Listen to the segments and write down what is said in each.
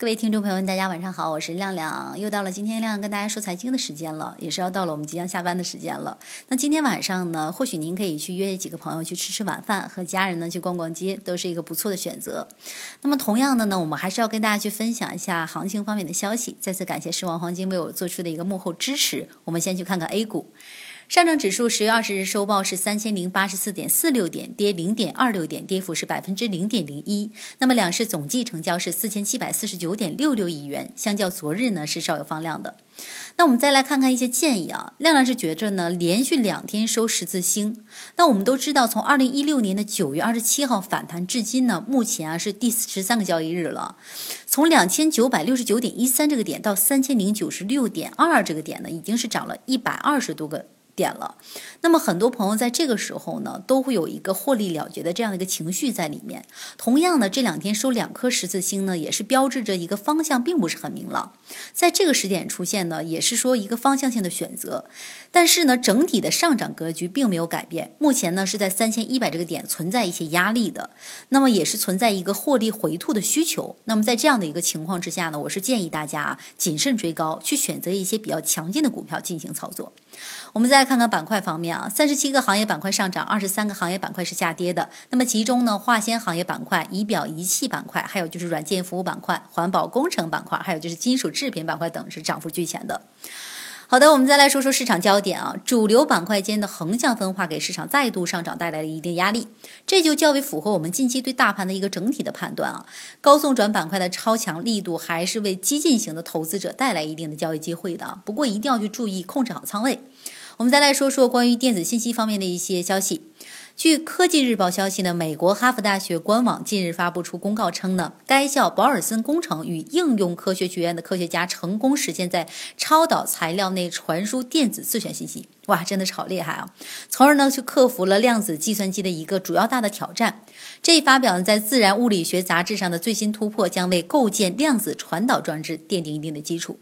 各位听众朋友们，大家晚上好，我是亮亮，又到了今天亮亮跟大家说财经的时间了，也是要到了我们即将下班的时间了。那今天晚上呢，或许您可以去约几个朋友去吃吃晚饭，和家人呢去逛逛街，都是一个不错的选择。那么同样的呢，我们还是要跟大家去分享一下行情方面的消息。再次感谢狮王黄金为我做出的一个幕后支持。我们先去看看 A 股。上证指数十月二十日收报是三千零八十四点四六点，跌零点二六点，跌幅是百分之零点零一。那么两市总计成交是四千七百四十九点六六亿元，相较昨日呢是稍有放量的。那我们再来看看一些建议啊，亮亮是觉着呢，连续两天收十字星。那我们都知道，从二零一六年的九月二十七号反弹至今呢，目前啊是第十三个交易日了，从两千九百六十九点一三这个点到三千零九十六点二这个点呢，已经是涨了一百二十多个。点了，那么很多朋友在这个时候呢，都会有一个获利了结的这样的一个情绪在里面。同样呢，这两天收两颗十字星呢，也是标志着一个方向并不是很明朗。在这个时点出现呢，也是说一个方向性的选择。但是呢，整体的上涨格局并没有改变，目前呢是在三千一百这个点存在一些压力的，那么也是存在一个获利回吐的需求。那么在这样的一个情况之下呢，我是建议大家谨慎追高，去选择一些比较强劲的股票进行操作。我们再看看板块方面啊，三十七个行业板块上涨，二十三个行业板块是下跌的。那么其中呢，化纤行业板块、仪表仪器板块，还有就是软件服务板块、环保工程板块，还有就是金属制品板块等是涨幅居前的。好的，我们再来说说市场焦点啊，主流板块间的横向分化给市场再度上涨带来了一定压力，这就较为符合我们近期对大盘的一个整体的判断啊。高送转板块的超强力度还是为激进型的投资者带来一定的交易机会的，不过一定要去注意控制好仓位。我们再来说说关于电子信息方面的一些消息。据科技日报消息呢，美国哈佛大学官网近日发布出公告称呢，该校保尔森工程与应用科学学院的科学家成功实现，在超导材料内传输电子自旋信息。哇，真的是好厉害啊！从而呢，去克服了量子计算机的一个主要大的挑战。这一发表呢，在《自然物理学杂志》上的最新突破，将为构建量子传导装置奠定一定的基础。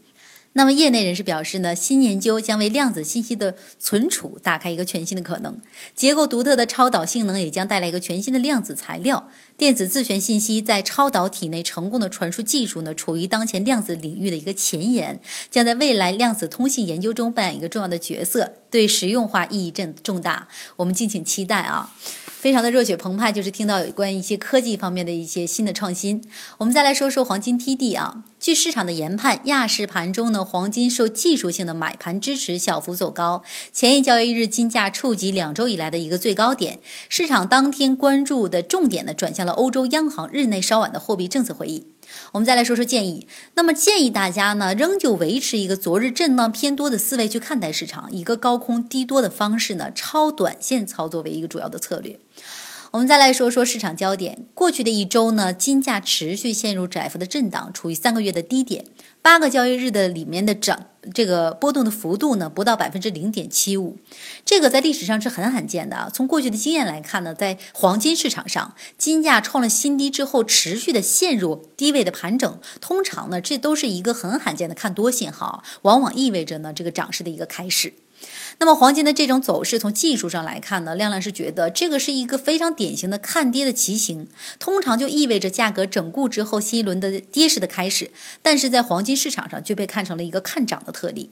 那么，业内人士表示呢，新研究将为量子信息的存储打开一个全新的可能。结构独特的超导性能也将带来一个全新的量子材料。电子自旋信息在超导体内成功的传输技术呢，处于当前量子领域的一个前沿，将在未来量子通信研究中扮演一个重要的角色，对实用化意义重重大。我们敬请期待啊！非常的热血澎湃，就是听到有关一些科技方面的一些新的创新。我们再来说说黄金 TD 啊，据市场的研判，亚市盘中呢，黄金受技术性的买盘支持，小幅走高。前一交易日金价触及两周以来的一个最高点。市场当天关注的重点呢，转向了欧洲央行日内稍晚的货币政策会议。我们再来说说建议，那么建议大家呢，仍旧维持一个昨日震荡偏多的思维去看待市场，以一个高空低多的方式呢，超短线操作为一个主要的策略。我们再来说说市场焦点。过去的一周呢，金价持续陷入窄幅的震荡，处于三个月的低点。八个交易日的里面的涨，这个波动的幅度呢，不到百分之零点七五，这个在历史上是很罕见的啊。从过去的经验来看呢，在黄金市场上，金价创了新低之后，持续的陷入低位的盘整，通常呢，这都是一个很罕见的看多信号，往往意味着呢，这个涨势的一个开始。那么黄金的这种走势，从技术上来看呢，亮亮是觉得这个是一个非常典型的看跌的骑行，通常就意味着价格整固之后新一轮的跌势的开始，但是在黄金市场上却被看成了一个看涨的特例。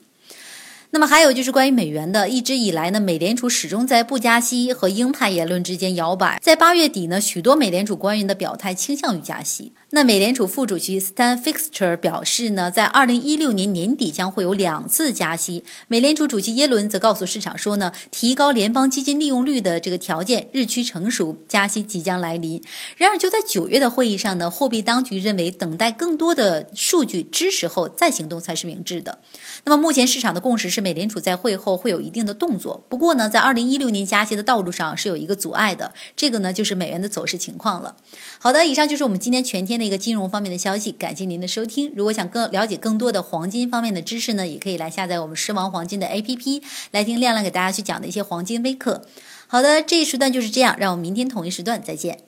那么还有就是关于美元的，一直以来呢，美联储始终在不加息和鹰派言论之间摇摆。在八月底呢，许多美联储官员的表态倾向于加息。那美联储副主席 Stan Fixter 表示呢，在二零一六年年底将会有两次加息。美联储主席耶伦则告诉市场说呢，提高联邦基金利用率的这个条件日趋成熟，加息即将来临。然而就在九月的会议上呢，货币当局认为等待更多的数据支持后再行动才是明智的。那么目前市场的共识是。美联储在会后会有一定的动作，不过呢，在二零一六年加息的道路上是有一个阻碍的，这个呢就是美元的走势情况了。好的，以上就是我们今天全天的一个金融方面的消息，感谢您的收听。如果想更了解更多的黄金方面的知识呢，也可以来下载我们狮王黄金的 APP，来听亮亮给大家去讲的一些黄金微课。好的，这一时段就是这样，让我们明天同一时段再见。